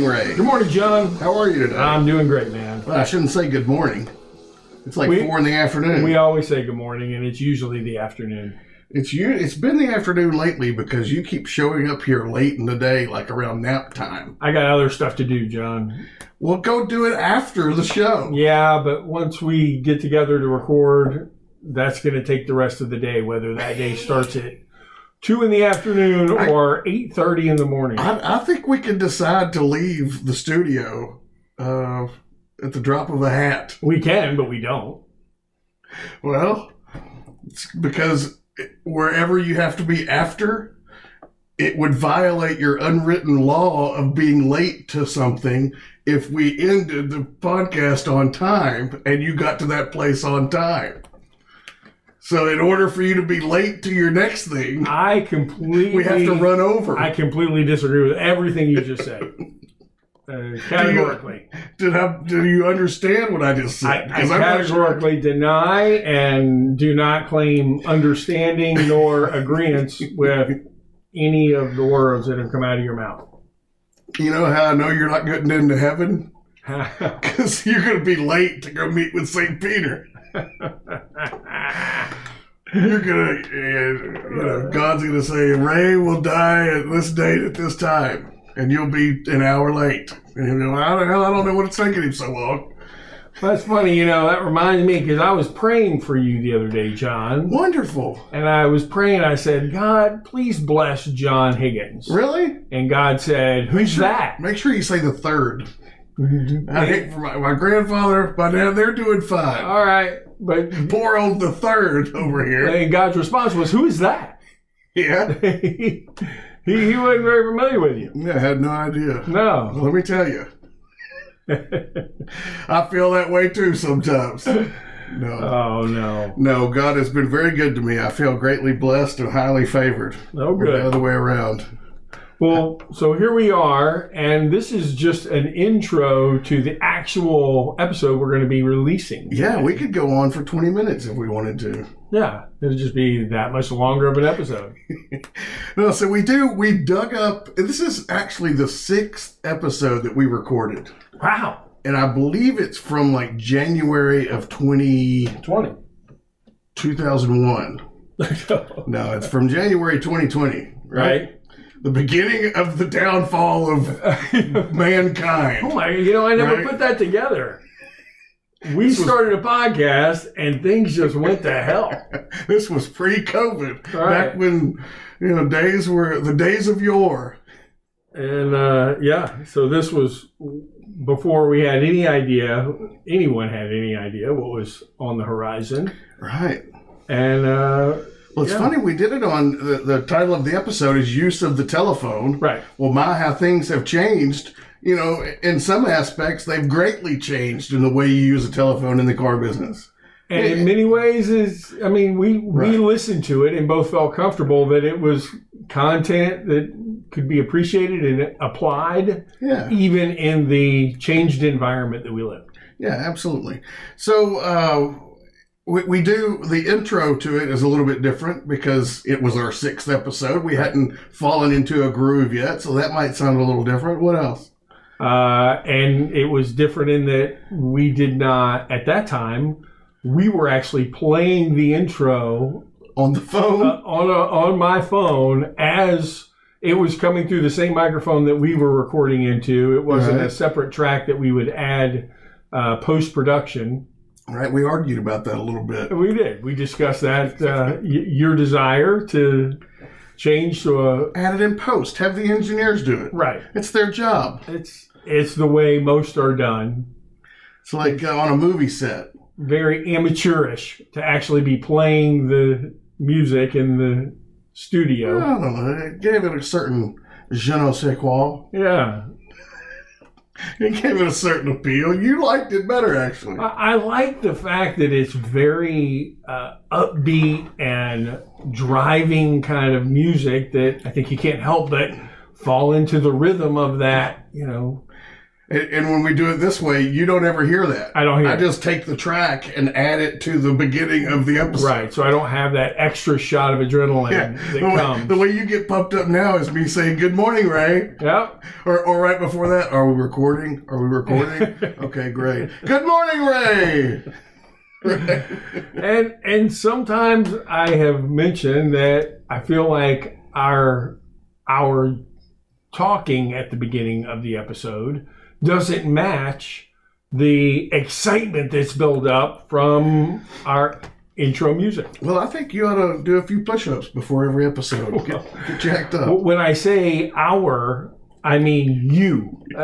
morning, Ray. Good morning, John. How are you today? I'm doing great, man. well, I shouldn't say good morning. It's like We- four in the afternoon. We always say good morning, and it's usually the afternoon. it's you. It's been the afternoon lately because you keep showing up here late in the day, like around nap time. I got other stuff to do, John. Well, go do it after the show. Yeah, but once we get together to record, that's going to take the rest of the day. Whether that day starts at two in the afternoon I- or eight thirty in the morning. I, I think we can decide to leave the studio uh, at the drop of a hat. we can, but we don't. Well, it's because wherever you have to be after, it would violate your unwritten law of being late to something if we ended the podcast on time and you got to that place on time. So, in order for you to be late to your next thing, I completely. we have to run over. I completely disagree with everything you just said. Uh, categorically. did, I, did you understand what I just said? I I'm not sure- categorically deny and do not claim understanding nor agreement with any of the words that have come out of your mouth. You know how I know you're not getting into heaven? Because you're going to be late to go meet with St. Peter. You're gonna, you know, God's gonna say, Ray will die at this date at this time, and you'll be an hour late. And you'll go, how the hell? I don't know what it's taking him so long. That's funny, you know, that reminds me because I was praying for you the other day, John. Wonderful. And I was praying, I said, God, please bless John Higgins. Really? And God said, Who's that? Make sure you say the third. Mm-hmm. I hate for my, my grandfather, my now they're doing fine. All right. But Poor old the third over here. and God's response was, Who is that? Yeah. he, he wasn't very familiar with you. Yeah, I had no idea. No. Let me tell you. I feel that way too sometimes. No. Oh, no. No, God has been very good to me. I feel greatly blessed and highly favored. Oh, Or The other way around. Well, so here we are, and this is just an intro to the actual episode we're going to be releasing. Yeah, we could go on for 20 minutes if we wanted to. Yeah, it'd just be that much longer of an episode. No, so we do, we dug up, this is actually the sixth episode that we recorded. Wow. And I believe it's from like January of 20, 20. 2001. No, it's from January 2020, right? right? The beginning of the downfall of mankind. Oh my, you know, I never Right. put that together. We started a podcast and things just went to hell. This was pre-COVID, Right. back when you know days were the days of yore. And uh, yeah, so this was before we had any idea, anyone had any idea what was on the horizon. Right. And uh, Well, it's Yeah. funny we did it on the, the title of the episode is use of the telephone. right, Well, my how things have changed. You know, in some aspects, they've greatly changed in the way you use a telephone in the car business. and in many ways is I mean we we Right. listened to it and both felt comfortable that it was content that could be appreciated and applied Yeah. even in the changed environment that we live. Yeah, absolutely. So uh, we, we do the intro to it is a little bit different because it was our sixth episode. We hadn't fallen into a groove yet, so that might sound a little different. What else? Uh, and it was different in that we did not at that time we were actually playing the intro On the phone? uh, on a, on my phone as it was coming through the same microphone that we were recording into. It wasn't a separate track that we would add uh, post production. Right, we argued about that a little bit. We did. We discussed that uh, y- your desire to change to a Add it in post. Have the engineers do it. right. It's their job. It's it's the way most are done. It's like uh, on a movie set. Very amateurish to actually be playing the music in the studio. I don't know. It gave it a certain je ne sais quoi. Yeah. It gave it a certain appeal. You liked it better, actually. I, I like the fact that it's very uh, upbeat and driving kind of music that I think you can't help but fall into the rhythm of that, you know, And, and when we do it this way, you don't ever hear that. I don't hear I it. just take the track and add it to the beginning of the episode. Right. So I don't have that extra shot of adrenaline Yeah. that The way, comes. the way you get pumped up now is me saying "Good morning, Ray," Yep. or or right before that, "Are we recording? Are we recording?" okay, great. Good morning, Ray. And and sometimes I have mentioned that I feel like our our talking at the beginning of the episode doesn't match the excitement that's built up from our intro music. Well, I think you ought to do a few push-ups before every episode. Get, get jacked up. When I say our, I mean you.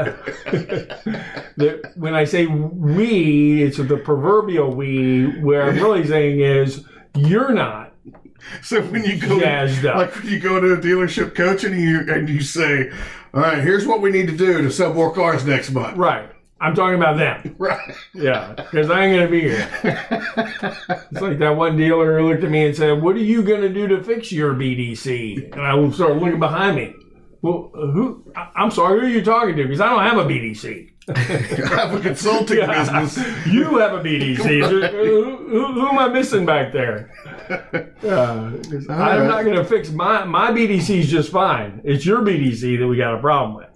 the, when I say we, it's the proverbial we. Where I'm really saying is you're not So when you go, like when you go to a dealership coaching and you and you say, "All right, here's what we need to do to sell more cars next month." right. I'm talking about them. Right. Yeah, because I ain't gonna be here. It's like that one dealer who looked at me and said, "What are you gonna do to fix your BDC?" And I started looking behind me. Well, who? I- I'm sorry, who are you talking to? Because I don't have a BDC. I have a consulting business. You have a BDC. who, who, who am I missing back there? Uh, I'm not going to fix my my BDC is just fine. It's your BDC that we got a problem with.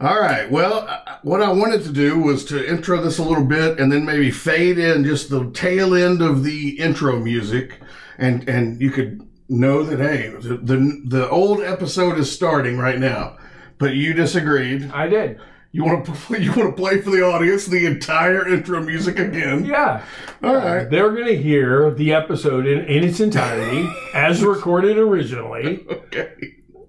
All right. Well, what I wanted to do was to intro this a little bit and then maybe fade in just the tail end of the intro music, and and you could know that hey, the the, the old episode is starting right now, but you disagreed. I did. You want to you want to play for the audience the entire intro music again? Yeah. All right. Uh, they're going to hear the episode in, in its entirety as recorded originally, Okay.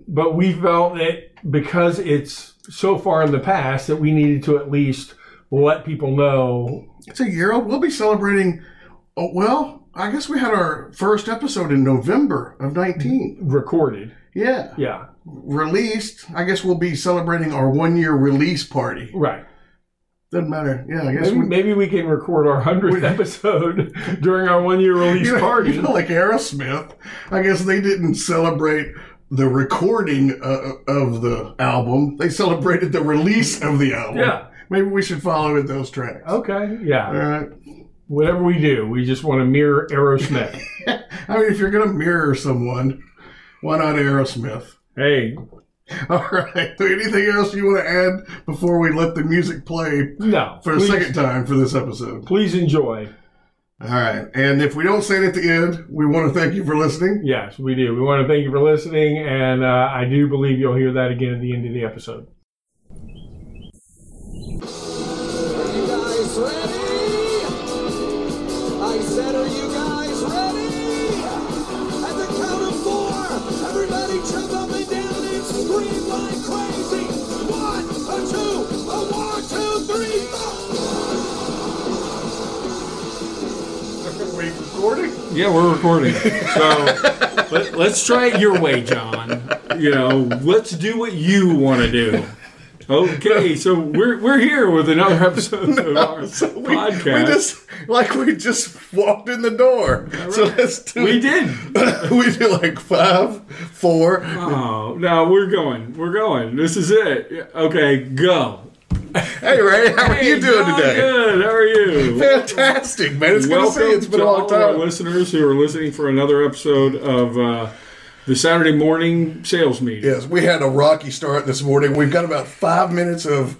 but we felt that because it's so far in the past that we needed to at least let people know. It's a year old. We'll be celebrating. Oh well, I guess we had our first episode in November of nineteen. Recorded. Yeah. Yeah. released. I guess we'll be celebrating our one year release party. Right. Doesn't matter. Yeah, I guess Maybe, we, maybe we can record our 100th episode during our one year release you know, party. you know, like Aerosmith. I guess they didn't celebrate the recording uh, of the album. They celebrated the release of the album. Yeah. Maybe we should follow with those tracks. Okay. Yeah. All right. Whatever we do, we just want to mirror Aerosmith. I mean, if you're going to mirror someone, why not Aerosmith? hey, All right. Anything else you want to add before we let the music play no. for the second time for this episode? Please enjoy. All right. And if we don't say it at the end, we want to thank you for listening. Yes, we do. We want to thank you for listening, and uh, I do believe you'll hear that again at the end of the episode. Yeah, we're recording. So let, let's try it your way, John. You know, let's do what you want to do. Okay, so we're we're here with another episode of our We, podcast. we just like we just walked in the door. So let's do we did. we do like five, four. Oh no, we're going. We're going. This is it. Okay, go. Hey Ray, how are you doing today? Good. How are you? Fantastic, man. It's good to Welcome see you. It's been to a long all our listeners who are listening for another episode of uh, the Saturday morning sales meeting. Yes, we had a rocky start this morning. We've got about five minutes of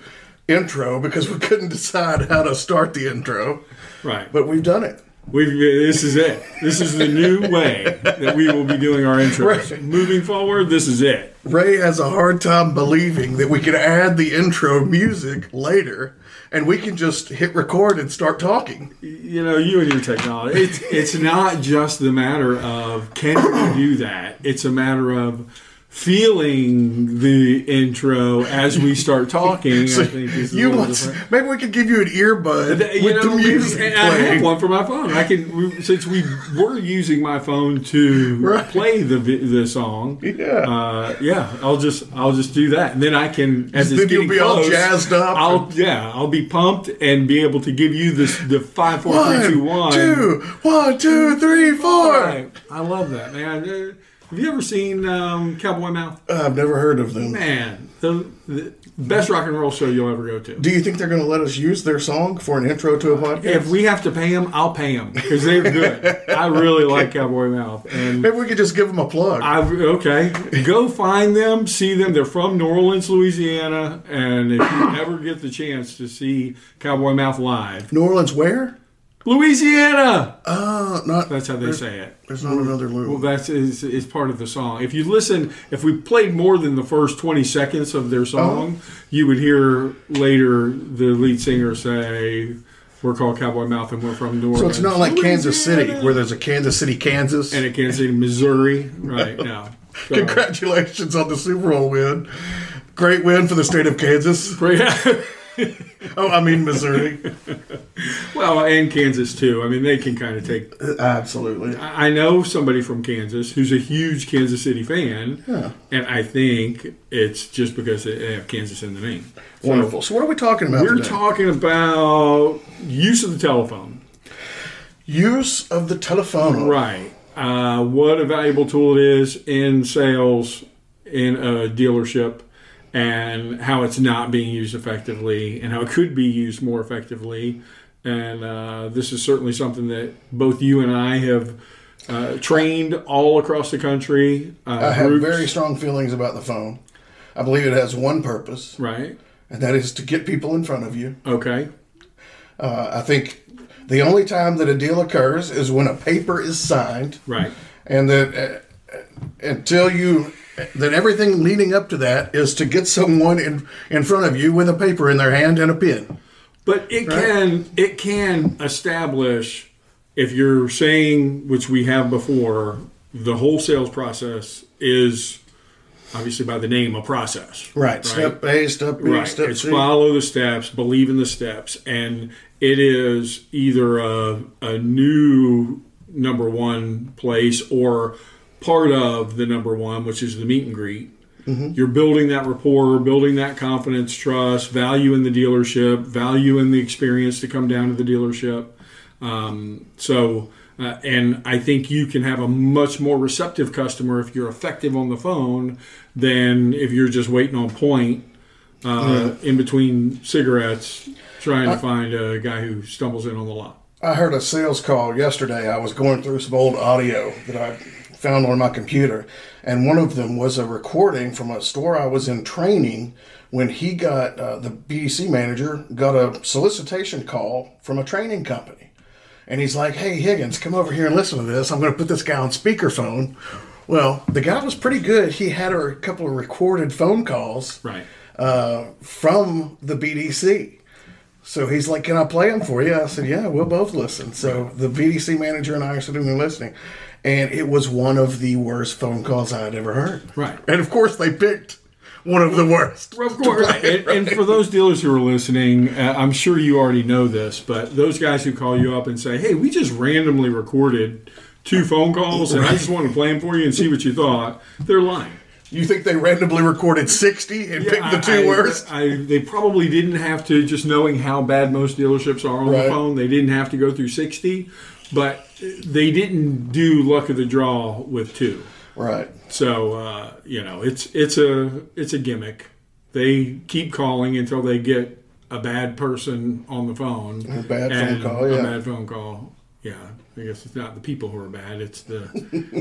intro because we couldn't decide how to start the intro, Right. but we've done it. We've, this is it. This is the new way that we will be doing our intros. Right. Moving forward, this is it. Ray has a hard time believing that we can add the intro music later and we can just hit record and start talking. You know, you and your technology. It's it's not just the matter of can we do that. It's a matter of feeling the intro as we start talking. So I think is you different. maybe we could give you an earbud with know, the music and I have one for my phone. I can since we were using my phone to Right. play the the song. Yeah. uh, yeah. I'll just I'll just do that, and then I can as it's you'll getting be all jazzed up I'll and- yeah I'll be pumped and be able to give you this the five four three two One, one. two, one, two, three, four. Right. I love that man. Uh, Have you ever seen um, Cowboy Mouth? I've never heard of them. Man, the, the best rock and roll show you'll ever go to. Do you think they're going to let us use their song for an intro to a podcast? If we have to pay them, I'll pay them because they're good. I really like Cowboy Mouth, and Maybe we could just give them a plug. I've okay. Go find them, see them. They're from New Orleans, Louisiana, and if you ever get the chance to see Cowboy Mouth live, New Orleans, where? Louisiana. Uh, not. That's how they say it. There's not another Lou. Well, that's is, is part of the song. If you listen, if we played more than the first twenty seconds of their song, you would hear later the lead singer say, "We're called Cowboy Mouth, and we're from New Orleans." so it's not like Kansas City, where there's a Kansas City, Kansas. and a Kansas City, Missouri, right now. So- Congratulations on the Super Bowl win. Great win for the state of Kansas. Oh, I mean Missouri. well, and Kansas too. I mean, they can kind of take. Absolutely. I know somebody from Kansas who's a huge Kansas City fan, Yeah. and I think it's just because they have Kansas in the name. So Wonderful. So what are we talking about We're today? talking about use of the telephone, Use of the telephone. right? Uh, what a valuable tool it is in sales in a dealership, and how it's not being used effectively, and how it could be used more effectively. And uh, this is certainly something that both you and I have uh, trained all across the country. Uh, I have groups, very strong feelings about the phone. I believe it has one purpose, right. and that is to get people in front of you. Okay. Uh, I think the only time that a deal occurs is when a paper is signed, Right. and that uh, until you that everything leading up to that is to get someone in in front of you with a paper in their hand and a pen. But it can it can establish if you're saying which we have before the whole sales process is obviously by the name a process. Right. Step A, step B, Right. step It's C. follow the steps, believe in the steps, and it is either a, a new number one place or part of the number one, which is the meet and greet. You're building that rapport, building that confidence, trust, value in the dealership, value in the experience to come down to the dealership. Um, so, uh, and I think you can have a much more receptive customer if you're effective on the phone than if you're just waiting on point uh, in between cigarettes trying to find a guy who stumbles in on the lot. I heard a sales call yesterday. I was going through some old audio that I found on my computer, and one of them was a recording from a store I was in training when he got uh, the BDC manager got a solicitation call from a training company, and he's like, "Hey Higgins, come over here and listen to this. I'm going to put this guy on speakerphone." Well, the guy was pretty good. He had a couple of recorded phone calls Right. uh, from the BDC. So he's like, "Can I play them for you?" I said, "Yeah, we'll both listen." So the BDC manager and I are sitting there listening, and it was one of the worst phone calls I had ever heard. Right. And of course, they picked one of the worst. Of course. and, and for those dealers who are listening, uh, I'm sure you already know this, but those guys who call you up and say, "Hey, we just randomly recorded two phone calls, and I just want to play them for you and see what you thought," they're lying. You think they randomly recorded sixty and picked the two I- worst? I, they probably didn't have to, just knowing how bad most dealerships are on Right. the phone, they didn't have to go through 60, but they didn't do luck of the draw with two. right. So uh, you know, it's it's a it's a gimmick. They keep calling until they get a bad person on the phone. A bad phone call, A yeah. bad phone call. Yeah, I guess it's not the people who are bad. It's the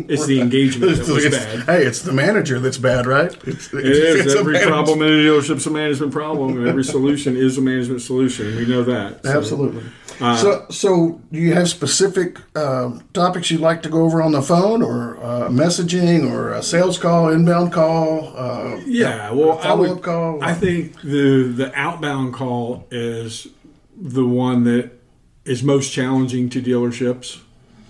it's the engagement that was It's- bad. Hey, it's the manager that's bad, right? It's, It is. it's a Every manager. problem in a dealership's a management problem, and every solution is a management solution. We know that. So, Absolutely. Uh, so, so do you have specific uh, topics you'd like to go over on the phone, or uh, messaging, or a sales call, inbound call? Uh, Yeah. Well, I follow-up would. call? I think the the outbound call is the one that is most challenging to dealerships.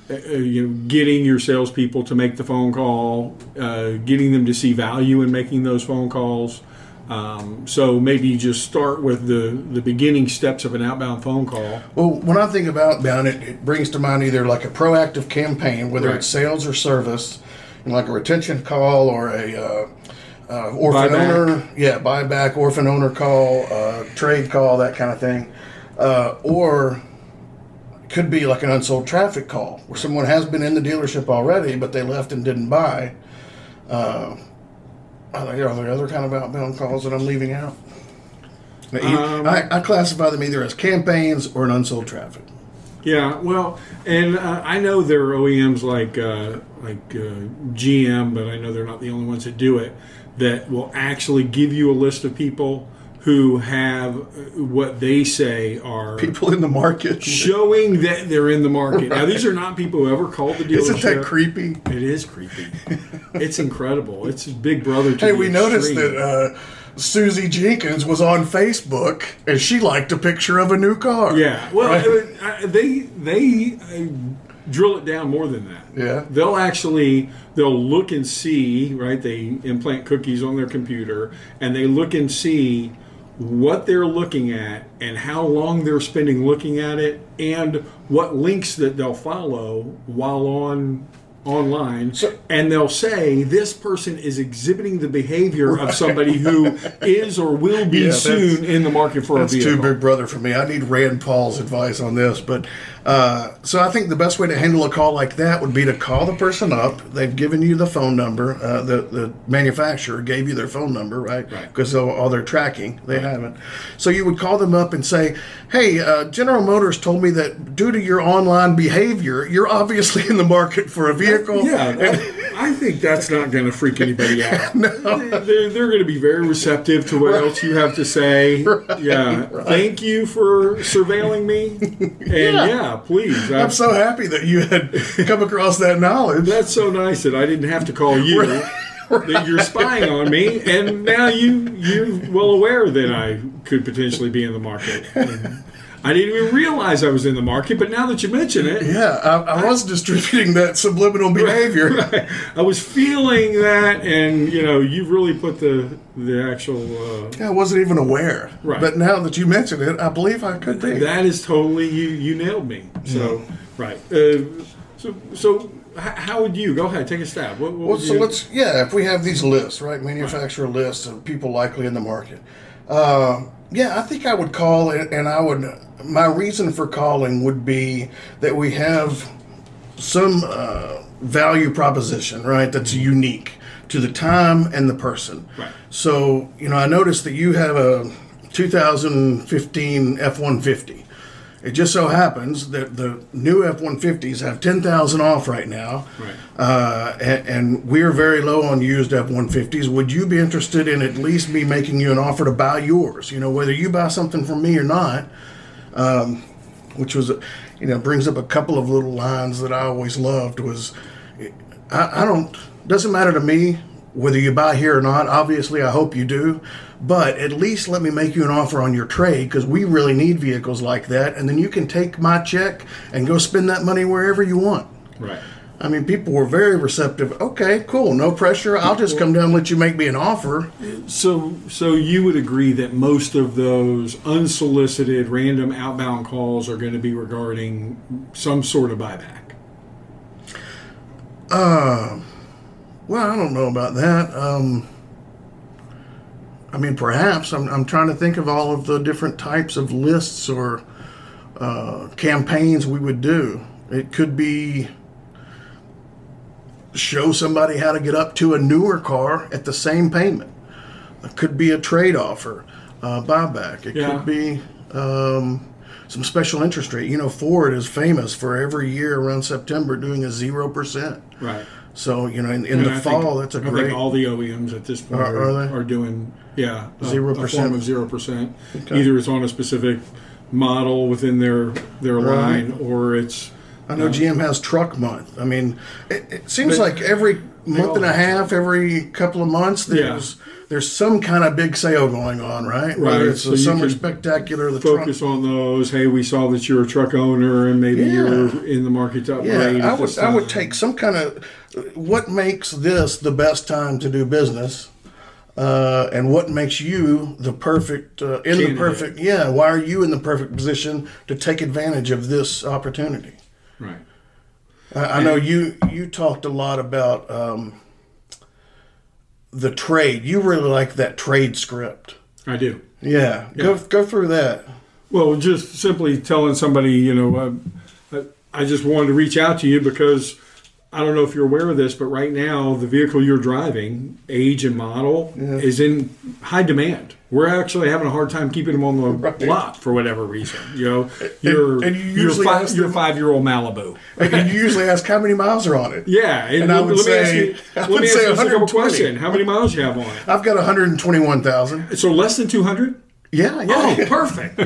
Uh, uh, you know, getting your salespeople to make the phone call, uh, getting them to see value in making those phone calls. Um, so maybe you just start with the the beginning steps of an outbound phone call. Well, when I think of outbound, it, it brings to mind either like a proactive campaign, whether Right. it's sales or service, and like a retention call or a uh, uh, orphan Buyback. owner, yeah, buyback, orphan owner call, uh, trade call, that kind of thing, uh, or could be like an unsold traffic call where someone has been in the dealership already, but they left and didn't buy. Uh, are there, are there other kind of outbound calls that I'm leaving out? Now, Um, I, I classify them either as campaigns or an unsold traffic. Yeah, well, and uh, I know there are OEMs like uh, like uh, GM, but I know they're not the only ones that do it. That will actually give you a list of people who have uh, what they say are People in the market. showing that they're in the market. Now, these are not people who ever called the dealership. Isn't that creepy? It is creepy. it's incredible. It's Big Brother. To Hey, we noticed that uh, Susie Jenkins was on Facebook and she liked a picture of a new car. Yeah, well, Right. uh, uh, they they uh, drill it down more than that. Yeah. they'll actually they'll look and see. Right, they implant cookies on their computer, and they look and see what they're looking at and how long they're spending looking at it, and what links that they'll follow while on online So- and they'll say this person is exhibiting the behavior of somebody who is or will be Yeah, soon in the market for That's a too big brother for me. I need Rand Paul's advice on this. But uh, so I think the best way to handle a call like that would be to call the person up. They've given you the phone number. Uh, the the manufacturer gave you their phone number, right? Right. Because all, all their tracking, they haven't. So you would call them up and say, "Hey, uh, General Motors told me that due to your online behavior, you're obviously in the market for a vehicle." Yeah, And- that- I think that's not going to freak anybody out. They're, they're going to be very receptive to what else you have to say. yeah, thank you for surveilling me. And yeah, please. I- I'm so happy that you had come across that knowledge. that's so nice that I didn't have to call you. That you're spying on me, and now you you're well aware that I could potentially be in the market. And I didn't even realize I was in the market, but now that you mention it, Yeah, I, I was distributing that subliminal behavior. Right. I was feeling that, and you know, you've really put the the actual. Uh, Yeah, I wasn't even aware. Right. But now that you mention it, I believe I could be. that is totally you. You nailed me. So right. Uh, so so how would you go ahead take a stab? What, what well, so let's, yeah, if we have these lists, right, manufacturer lists of people likely in the market. Uh, yeah, I think I would call it, and I would, my reason for calling would be that we have some uh, value proposition, right, that's unique to the time and the person. Right. So, you know, I noticed that you have a 2015 F 150. It just so happens that the new F 150s have 10,000 off right now. Right. Uh, and, and we're very low on used F 150s. Would you be interested in at least me making you an offer to buy yours? You know, whether you buy something from me or not, um, which was, you know, brings up a couple of little lines that I always loved was, I, I don't, doesn't matter to me whether you buy here or not. Obviously, I hope you do. But at least let me make you an offer on your trade because we really need vehicles like that. And then you can take my check and go spend that money wherever you want. right. I mean, people were very receptive. Okay, cool, no pressure. I'll just come down and let you make me an offer. So so you would agree that most of those unsolicited random outbound calls are going to be regarding some sort of buyback. Well, I don't know about that. Um, I mean, perhaps I'm, I'm trying to think of all of the different types of lists or uh, campaigns we would do. It could be show somebody how to get up to a newer car at the same payment. It could be a trade offer, uh, buyback. It Yeah. could be um, some special interest rate. You know, Ford is famous for every year around September doing a zero percent. Right. So you know, in, in the I fall, think- that's a I great. think all the OEMs at this point uh, Are- are, are doing yeah zero percent of zero percent. Okay. Either it's on a specific model within their their Right. line, or it's I know um, GM has truck month. I mean, it, it seems like every month and a half, every couple of months, there's there's some kind of big sale going on, right? Whether Right, it's so the summer spectacular, the focus Trump. on those. Hey, we saw that you're a truck owner, and maybe Yeah. you're in the market to upgrade. Yeah, I would I would take some kind of what makes this the best time to do business. Uh, and what makes you the perfect uh, in the perfect yeah why are you in the perfect position to take advantage of this opportunity right. I, I know you you talked a lot about um, the trade. You really like that trade script. I do. Yeah, go go through that. Well, just simply telling somebody, you know, uh, I just wanted to reach out to you because I don't know if you're aware of this, but right now the vehicle you're driving, age and model, is in high demand. We're actually having a hard time keeping them on the Right. lot for whatever reason. You know, your and you your, usually fi- ask your five year old Malibu. and you usually ask how many miles are on it. Yeah, and, And I would let me ask say- you. Let me ask you a simple question: How many miles you have on it? I've got 121,000. So less than two hundred. Yeah, yeah. Oh, perfect.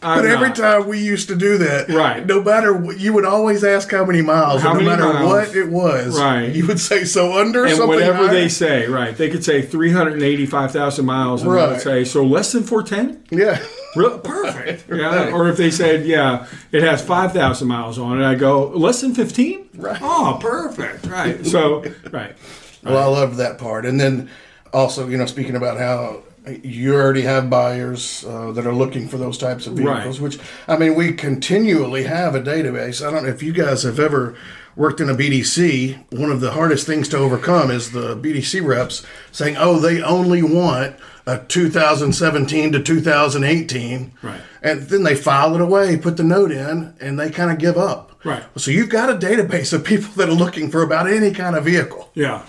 But every time we used to do that, Right. No matter what, you would always ask how many miles, How and no matter miles? what it was, Right. You would say so under and something whatever higher. they say, right? They could say three hundred eighty-five thousand miles, and they would say so less than four ten. yeah, Perfect. Yeah. Or if they said, yeah, it has five thousand miles on it, I go less than fifteen. Right. Oh, perfect. Right. So, right. Well, I loved that part. And then also, you know, speaking about how you already have buyers uh, that are looking for those types of vehicles, Right. which, I mean, we continually have a database. I don't know if you guys have ever worked in a BDC. One of the hardest things to overcome is the BDC reps saying, oh, they only want a 2017 to 2018. Right. And then they file it away, put the note in, and they kind of give up. Right. So you've got a database of people that are looking for about any kind of vehicle. Yeah.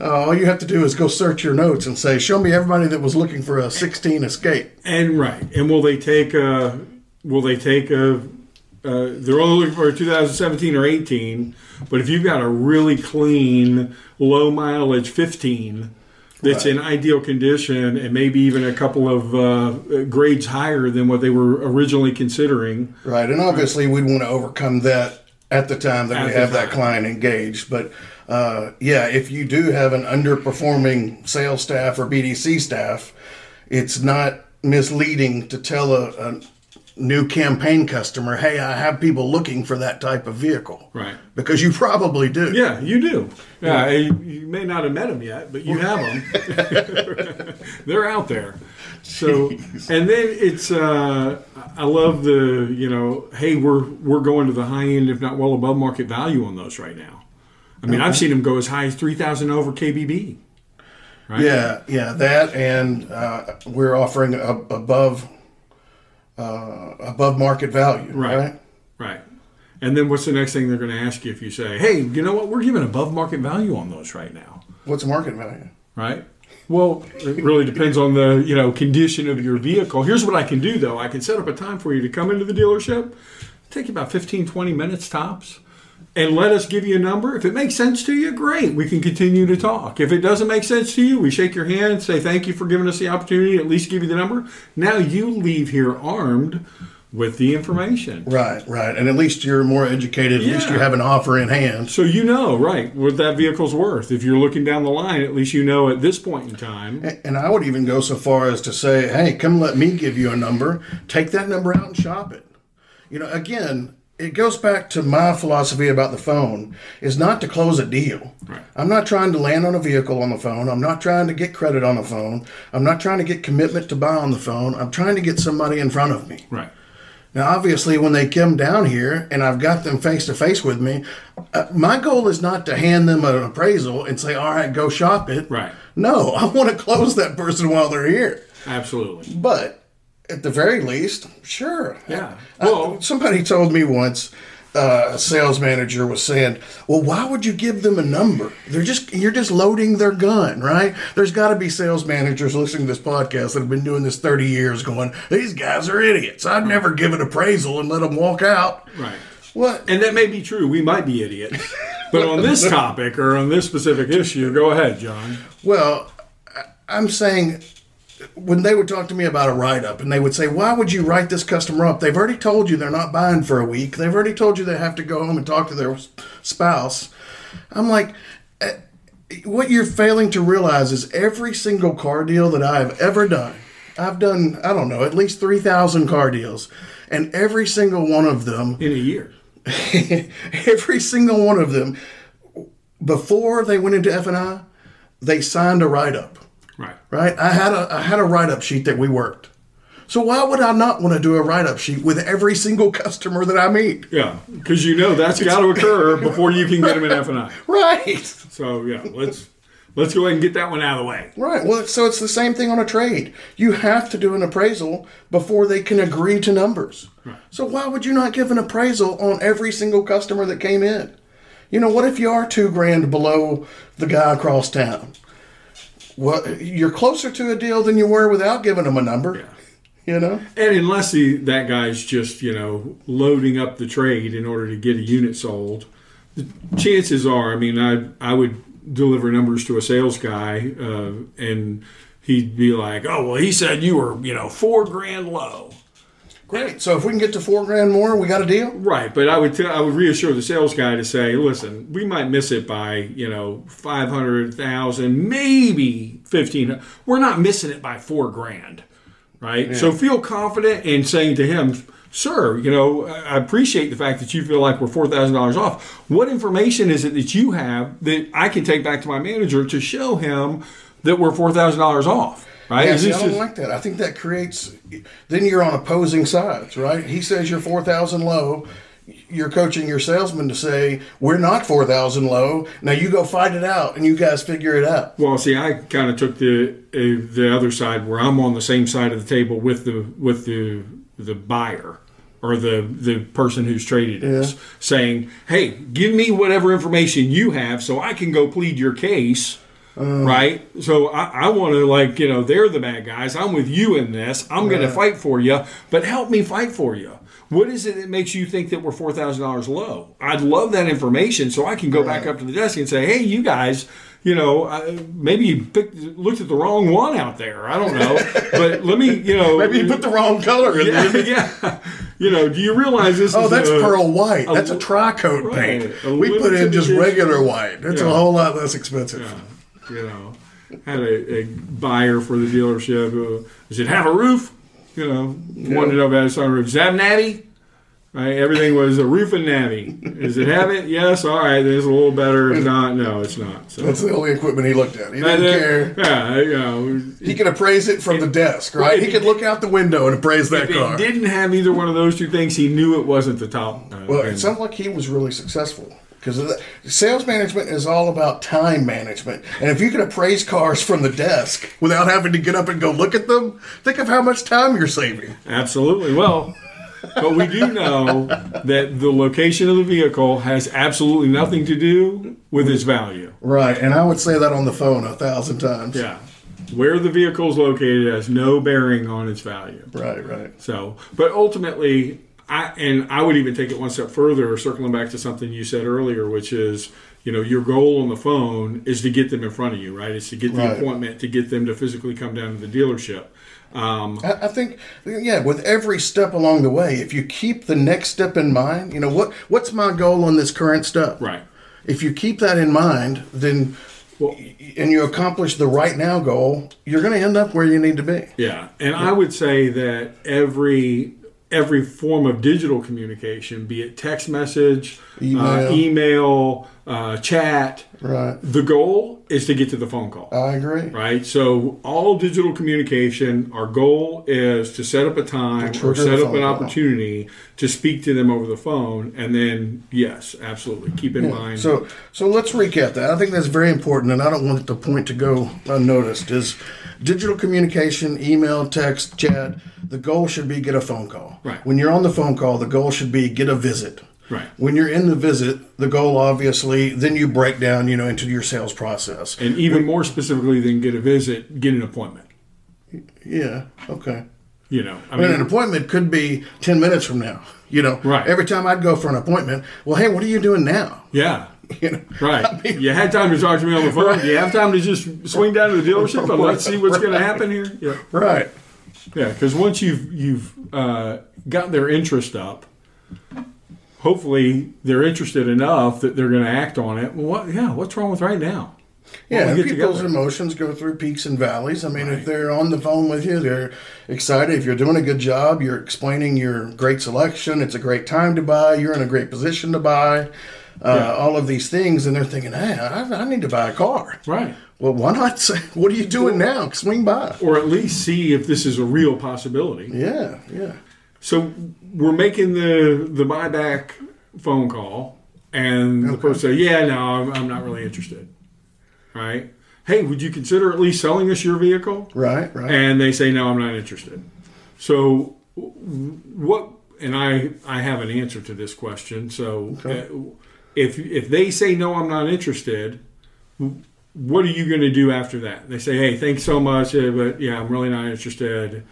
Uh, all you have to do is go search your notes and say, "Show me everybody that was looking for a 16 Escape." And right. And will they take a? Will they take a? Uh, they're only looking for a 2017 or 18, but if you've got a really clean, low mileage 15 that's in ideal condition and maybe even a couple of uh, grades higher than what they were originally considering, Right, and obviously we'd want to overcome that at the time that At we have that client engaged. But uh, yeah, if you do have an underperforming sales staff or BDC staff, it's not misleading to tell a, a new campaign customer, "Hey, I have people looking for that type of vehicle." Right. Because you probably do. Yeah, you do. Yeah, you, you may not have met them yet, but you have them. They're out there. So, and then it's uh, I love the you know, hey, we're we're going to the high end, if not well above market value on those right now. I mean, I've seen them go as high as three thousand over KBB. Right? Yeah, yeah, that, and uh, we're offering a, above uh, above market value, Right. right? Right. And then what's the next thing they're going to ask you if you say, hey, you know what, we're giving above market value on those right now. What's market value? right? Well, it really depends on the you know condition of your vehicle. Here's what I can do though: I can set up a time for you to come into the dealership, take you about 15, 20 minutes tops, and let us give you a number. If it makes sense to you, great, we can continue to talk. If it doesn't make sense to you, we shake your hand, say thank you for giving us the opportunity, at least give you the number. Now you leave here armed with the information. Right, right, and at least you're more educated. At least you have an offer in hand. So you know, right, what that vehicle's worth. If you're looking down the line, at least you know at this point in time. And I would even go so far as to say, "Hey, come let me give you a number. Take that number out and shop it." You know, again, it goes back to my philosophy about the phone is not to close a deal. Right. I'm not trying to land on a vehicle on the phone. I'm not trying to get credit on the phone. I'm not trying to get commitment to buy on the phone. I'm trying to get somebody in front of me. Right. Now, obviously, when they come down here and I've got them face to face with me, uh, my goal is not to hand them an appraisal and say, all right, go shop it. Right. No, I want to close that person while they're here. Absolutely. But at the very least, sure. Yeah. Uh, Well, somebody told me once, uh, a sales manager was saying, "Well, why would you give them a number? They're just you're just loading their gun, right? There's got to be sales managers listening to this podcast that have been doing this 30 years, going, these guys are idiots. I'd never give an appraisal and let them walk out. right. What? And that may be true. We might be idiots. But on this topic or on this specific issue, go ahead, John. Well, I'm saying when they would talk to me about a write up and they would say, Why would you write this customer up? They've already told you they're not buying for a week. They've already told you they have to go home and talk to their spouse. I'm like, eh, what you're failing to realize is every single car deal that I've ever done, I've done, I don't know, at least 3,000 car deals. And every single one of them In a year. every single one of them before they went into F&I they signed a write-up Right. right I had a I had a write-up sheet that we worked so why would I not want to do a write-up sheet with every single customer that I meet Yeah. Because you know that's got to occur before you can get them in F and I. right So yeah, let's let's go ahead and get that one out of the way. Right. Well, so it's the same thing on a trade. You have to do an appraisal before they can agree to numbers. Right. So why would you not give an appraisal on every single customer that came in? You know, what if you are two grand below the guy across town? Well, you're closer to a deal than you were without giving them a number. You know. And unless he, that guy's just, you know, loading up the trade in order to get a unit sold, the chances are, I mean, I, I would deliver numbers to a sales guy uh, and he'd be like, oh, well, he said you were, you know, four grand low. Great. So if we can get to four grand more, we got a deal. Right, but I would tell I would reassure the sales guy to say, listen, we might miss it by you know five hundred thousand, maybe fifteen. We're not missing it by four grand, right? So feel confident in saying to him, sir, you know, I appreciate the fact that you feel like we're four thousand dollars off. What information is it that you have that I can take back to my manager to show him that we're four thousand dollars off? Right? Yeah, see, this I don't like that. I think that creates. Then you're on opposing sides, right? He says you're four thousand low. You're coaching your salesman to say we're not four thousand low. Now you go fight it out, and you guys figure it out. Well, see, I kind of took the uh, the other side where I'm on the same side of the table with the with the the buyer or the the person who's traded us, saying, "Hey, give me whatever information you have so I can go plead your case." Um, right? So I, I want to like you know they're the bad guys. I'm with you in this. I'm going to fight for you, but help me fight for you. What is it that makes you think that we're four thousand dollars low? I'd love that information so I can go back up to the desk and say, "Hey, you guys, you know, I, maybe you picked, looked at the wrong one out there. I don't know, but let me, you know, Maybe you put the wrong color in yeah, there. yeah. You know, do you realize this? Oh, that's a, pearl white. a That's a tri-coat Right. paint. A We put in just regular white. That's a whole lot less expensive. You know, had a, a buyer for the dealership. Does it have a roof? You know, wanted to know about a sunroof. Does it have natty? Right, everything was a roof and natty. Does it have it? Yes. All right, it's a little better. If not, no, it's not. So. That's the only equipment he looked at. He didn't then- care. Yeah, you know, He could appraise it from the desk, right? Right. He could look out the window and appraise that if car. it didn't have either one of those two things, he knew it wasn't the top. Uh, Well, it sounds like he was really successful because sales management is all about time management. And if you can appraise cars from the desk without having to get up and go look at them, think of how much time you're saving. Absolutely. Well, but we do know that the location of the vehicle has absolutely nothing to do with its value. Right, and I would say that on the phone a thousand times. Yeah. Where the vehicle is located has no bearing on its value. Right, right. So, but ultimately, I and I would even take it one step further, circling back to something you said earlier, which is, you know, your goal on the phone is to get them in front of you, right? It's to get the Right. appointment, to get them to physically come down to the dealership. Um, I, I think, yeah, with every step along the way, if you keep the next step in mind, you know what what's my goal on this current step? right. If you keep that in mind, then and you accomplish the right now goal, you're going to end up where you need to be. Yeah, and I would say that every every form of digital communication, be it text message, Email. uh, email uh, chat, Right. the goal is to get to the phone call. I agree. Right, so all digital communication, our goal is to set up a time or set up an call. opportunity to speak to them over the phone, and then yes, absolutely, keep in mind. So, so let's recap that. I think that's very important, and I don't want the point to go unnoticed. Is digital communication, email, text, chat. The goal should be get a phone call. Right. When you're on the phone call, the goal should be get a visit. Right. When you're in the visit, the goal obviously then you break down, you know, into your sales process. and even more specifically than get a visit, get an appointment. Yeah. Okay. You know, I mean, mean, an appointment could be ten minutes from now. You know, Right. Every time I'd go for an appointment, well, hey, what are you doing now? yeah. You know, Right. you had time to talk to me on the phone. Do you have time to just swing down to the dealership and let's see what's going to happen here? Yeah. right. Yeah. Because once you've you've uh, got their interest up, hopefully they're interested enough that they're going to act on it. Well, what? Yeah. What's wrong with right now? Yeah, don't we people's together? emotions go through peaks and valleys. I mean, if they're on the phone with you, they're excited. If you're doing a good job, you're explaining your great selection. It's a great time to buy. You're in a great position to buy. Uh, Yeah. All of these things, and they're thinking, "Hey, I, I need to buy a car." Right. Well, why not say, "What are you doing now? Swing by." Or at least see if this is a real possibility. Yeah, yeah. So we're making the the buyback phone call, and the person say, "Yeah, no, I'm, I'm not really interested." Right? hey, would you consider at least selling us your vehicle? Right, right. and they say no i'm not interested so what and i i have an answer to this question so Okay. If if they say no i'm not interested what are you going to do after that they say hey thanks so much uh, but yeah i'm really not interested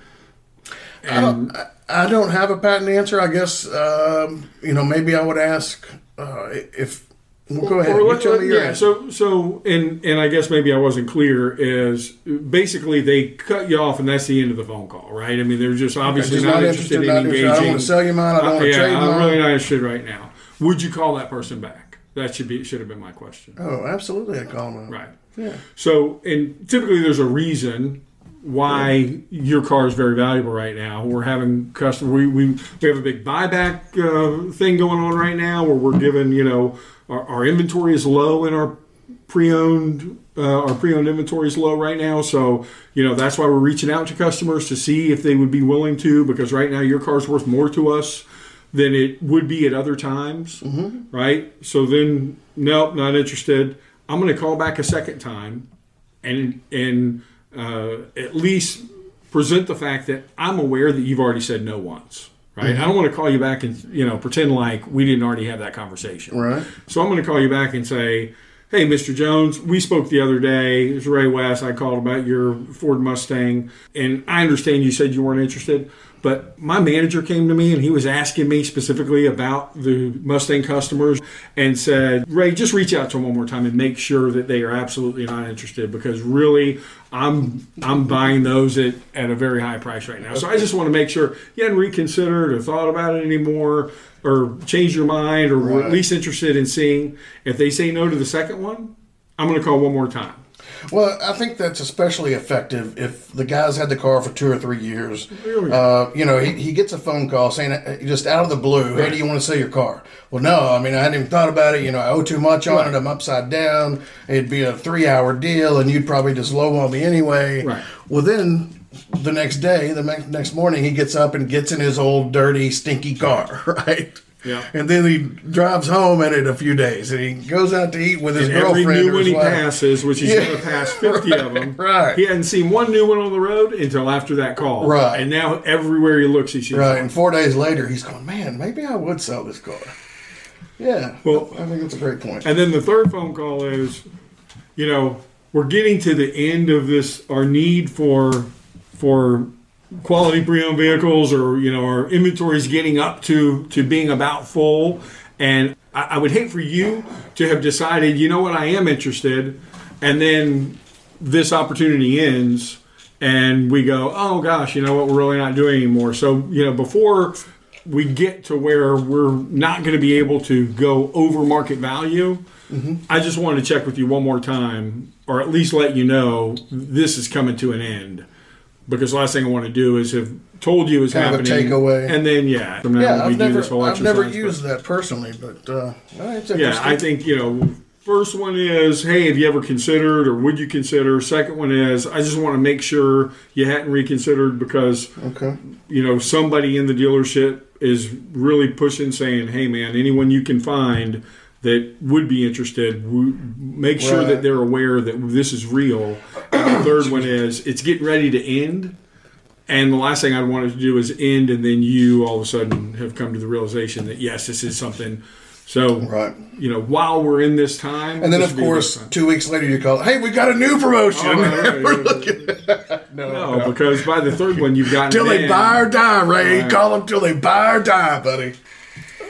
I don't, I- don't have a patent answer. I guess um, you know maybe I would ask uh, if. Well, go ahead. Let- your yeah, so so and and I guess maybe I wasn't clear. Is basically they cut you off and that's the end of the phone call, right? I mean, they're just obviously Just not, interested, in not engaging. interested. I don't want to sell you mine. I don't Uh, want to yeah, trade I'm mine. really not interested right now. Would you call that person back? That should be should have been my question. oh, absolutely. I call them. Right. Yeah. So, and typically there's a reason why your car is very valuable right now. We're having customer we, we, we have a big buyback uh, thing going on right now where we're giving you know our, our inventory is low in our pre-owned uh, our pre-owned inventory is low right now so you know that's why we're reaching out to customers to see if they would be willing to because right now your car's worth more to us than it would be at other times right so then nope not interested i'm going to call back a second time and and uh, at least present the fact that I'm aware that you've already said no once. Right. I don't want to call you back and you know pretend like we didn't already have that conversation. Right. So I'm going to call you back and say, "Hey, Mr. Jones, we spoke the other day. It was Ray West. I called about your Ford Mustang, and I understand you said you weren't interested." But my manager came to me and he was asking me specifically about the Mustang customers and said, Ray, just reach out to them one more time and make sure that they are absolutely not interested because really I'm I'm buying those at, at a very high price right now. So I just want to make sure you hadn't reconsidered or thought about it anymore or changed your mind or were at least interested in seeing. If they say no to the second one, I'm going to call one more time. Well, I think that's especially effective if the guy's had the car for two or three years. Really? Uh, you know, he, he gets a phone call saying, uh, just out of the blue, hey, do you want to sell your car? Well, no, I mean, I hadn't even thought about it. You know, I owe too much on it. I'm upside down. It'd be a three hour deal, and you'd probably just lowball me anyway. Right. Well, then the next day, the next morning, he gets up and gets in his old, dirty, stinky car, right? Yeah. And then he drives home in it a few days, and he goes out to eat with his And every new one he wife. passes, which he's Yeah. going to pass 50 of them, Right. he hadn't seen one new one on the road until after that call. Right. And now everywhere he looks, he sees Right, one. and four days later, he's going, man, maybe I would sell this car. Yeah, Well- I think that's a great point. And then the third phone call is, you know, we're getting to the end of this our need for for quality pre-owned vehicles or you know our inventory is getting up to to being about full. And I, I would hate for you to have decided you know what? I am interested. And then this opportunity ends and we go oh gosh you know what? We're really not doing anymore. So you know before we get to where we're not going to be able to go over market value mm-hmm. I just wanted to check with you one more time, or at least let you know this is coming to an end. Because the last thing I want to do is have told you it's Kind of a happening, takeaway. and then yeah, from now yeah, we I've do never, this whole I've never used that personally, but uh, but- yeah, I think you know. First one is, hey, have you ever considered, or would you consider? Second one is, I just want to make sure you hadn't reconsidered because okay. you know somebody in the dealership is really pushing saying hey man anyone you can find that would be interested make sure Right. that they're aware that this is real and the third one is it's getting ready to end and the last thing i'd want to do is end and then you all of a sudden have come to the realization that yes this is something so Right. you know while we're in this time And then, of would be a good course, two weeks later, you call, hey, we got a new promotion. Oh, right, right, We're right. looking. no, no no. because by the third one you've gotten Till they buy or die, Ray. Right. Call them till they buy or die, buddy.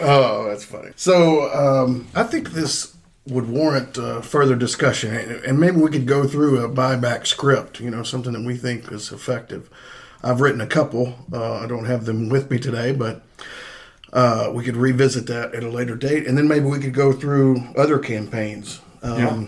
Oh, that's funny. So um, I think this would warrant uh, further discussion, and maybe we could go through a buyback script. You know, something that we think is effective. I've written a couple. Uh, I don't have them with me today, but uh, we could revisit that at a later date, and then maybe we could go through other campaigns. Um, Yeah.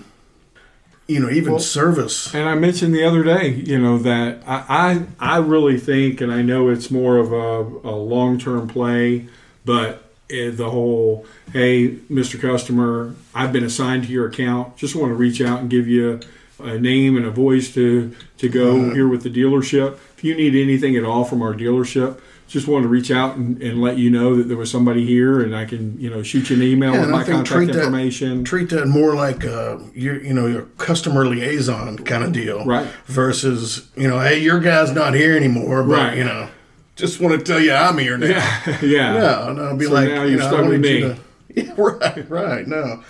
You know, even service. And I mentioned the other day, you know, that I I, I really think, and I know it's more of a, a long term play, but the whole, hey, Mr. Customer, I've been assigned to your account. Just want to reach out and give you a name and a voice to to go here with the dealership. If you need anything at all from our dealership, just wanted to reach out and, and let you know that there was somebody here, and I can you know shoot you an email with and my I think contact treat that- information. Treat that more like uh, your, you know, your customer liaison kind of deal, Right. Versus, you know, hey, your guy's not here anymore, but Right. you know, just want to tell you I'm here now. yeah, yeah. No, no, be So like, now you you're know, stuck with me. to- Yeah, right, right. No,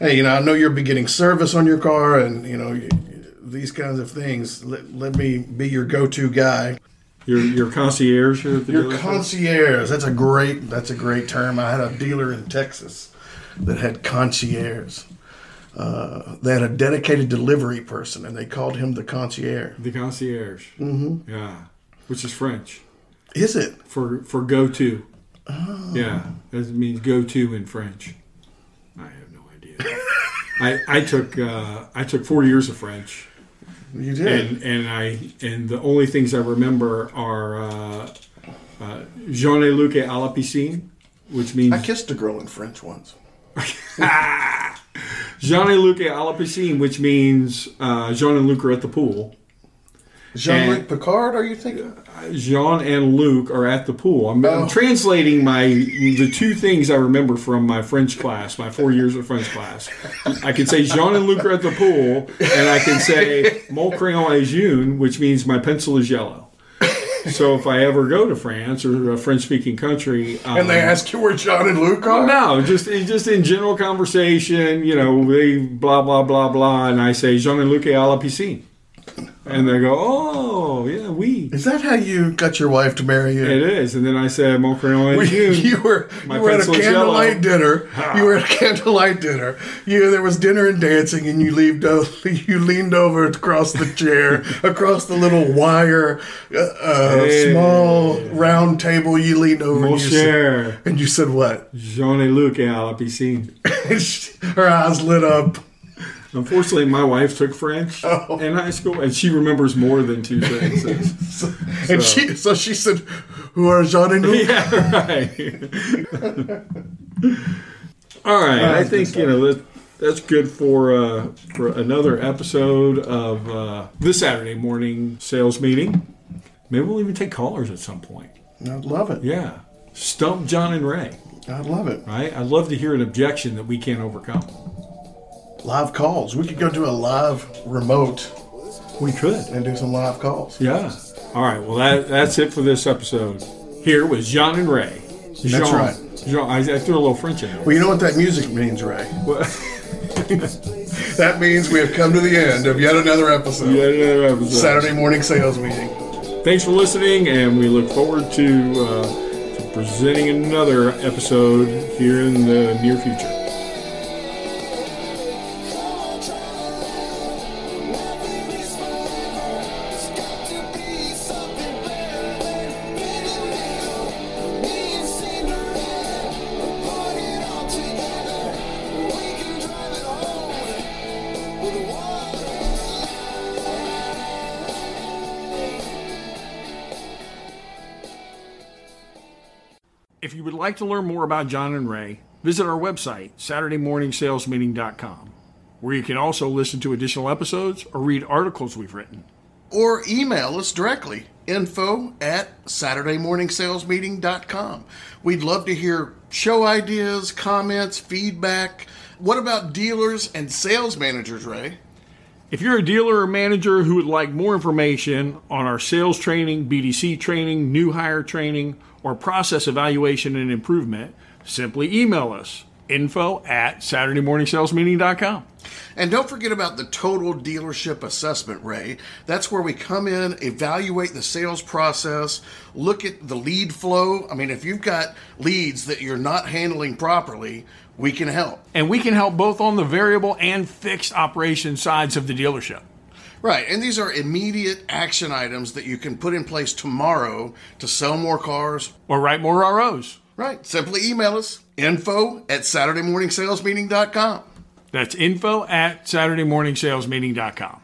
hey, you know, I know you're be getting service on your car, and you know, these kinds of things. Let, let me be your go-to guy. Your your concierge here at the Your concierge. That's a great. That's a great term. I had a dealer in Texas that had concierge. Uh, they had a dedicated delivery person, and they called him the concierge. the concierge. Mm-hmm. Yeah, which is French Is it? for for go to. Oh. Yeah, that means go to in French. I have no idea. I I took uh, I took four years of French. You did. and and I and the only things I remember are uh, uh, Jean et Luc à la piscine, which means I kissed a girl in French once. Jean et Luc à la piscine, which means uh, Jean and Luc are at the pool. Jean-Luc Picard, are you thinking? Jean and Luc are at the pool. I'm, I'm Oh. translating my the two things I remember from my French class, my four years of French class. I can say Jean and Luc are at the pool, and I can say Mon crayon est jaune, which means my pencil is yellow. So if I ever go to France or a French-speaking country, um, And they ask you where John and Luke are? no, just just in general conversation, you know, they blah blah blah blah, and I say Jean and Luc est à la piscine, and they go, oh yeah, we. Is that how you got your wife to marry you? It is, and then I said Mon crayon est you, you were My you were at a candlelight dinner. You were at a candlelight dinner. You there was dinner and dancing, and you leaned o- you leaned over across the chair, across the little wire, uh, uh, Hey. small round table. You leaned over Mon and you, said, cher, and you said what? Jean et Luc est à la piscine. And she- Her eyes lit up. Unfortunately, my wife took French Oh. in high school, and she remembers more than two sentences. And she so she said, "Who are Jean and Luc?" yeah, right. All right, I think you know that that's good for uh, for another episode of uh, this Saturday morning sales meeting. Maybe we'll even take callers at some point. I'd love it. Yeah, stump John and Ray. I'd love it. Right? I'd love to hear an objection that we can't overcome. Live calls. We could go do a live remote We could. and do some live calls. Yeah. All right. Well, that that's it for this episode. Here was John and Ray. That's Jean. right. Jean, I, I threw a little French in there. Well, you know what that music means, Ray? Well, That means we have come to the end of yet another episode. yeah, another episode. Saturday morning sales meeting. Thanks for listening, and we look forward to, uh, to presenting another episode here in the near future. If you would like to learn more about John and Ray, visit our website, SaturdayMorningSalesMeeting.com, where you can also listen to additional episodes or read articles we've written. Or email us directly info at SaturdayMorningSalesMeeting.com. We'd love to hear show ideas, comments, feedback. What about dealers and sales managers, Ray? If you're a dealer or manager who would like more information on our sales training, BDC training, new hire training, or process evaluation and improvement, simply email us info at SaturdayMorningSalesMeeting.com. And don't forget about the total dealership assessment, Ray. That's where we come in, evaluate the sales process, look at the lead flow. I mean, if you've got leads that you're not handling properly, we can help. And we can help both on the variable and fixed operation sides of the dealership. Right, and these are immediate action items that you can put in place tomorrow to sell more cars. Or write more ROs. Right, simply email us info at SaturdayMorningSalesMeeting.com. That's info at SaturdayMorningSalesMeeting.com.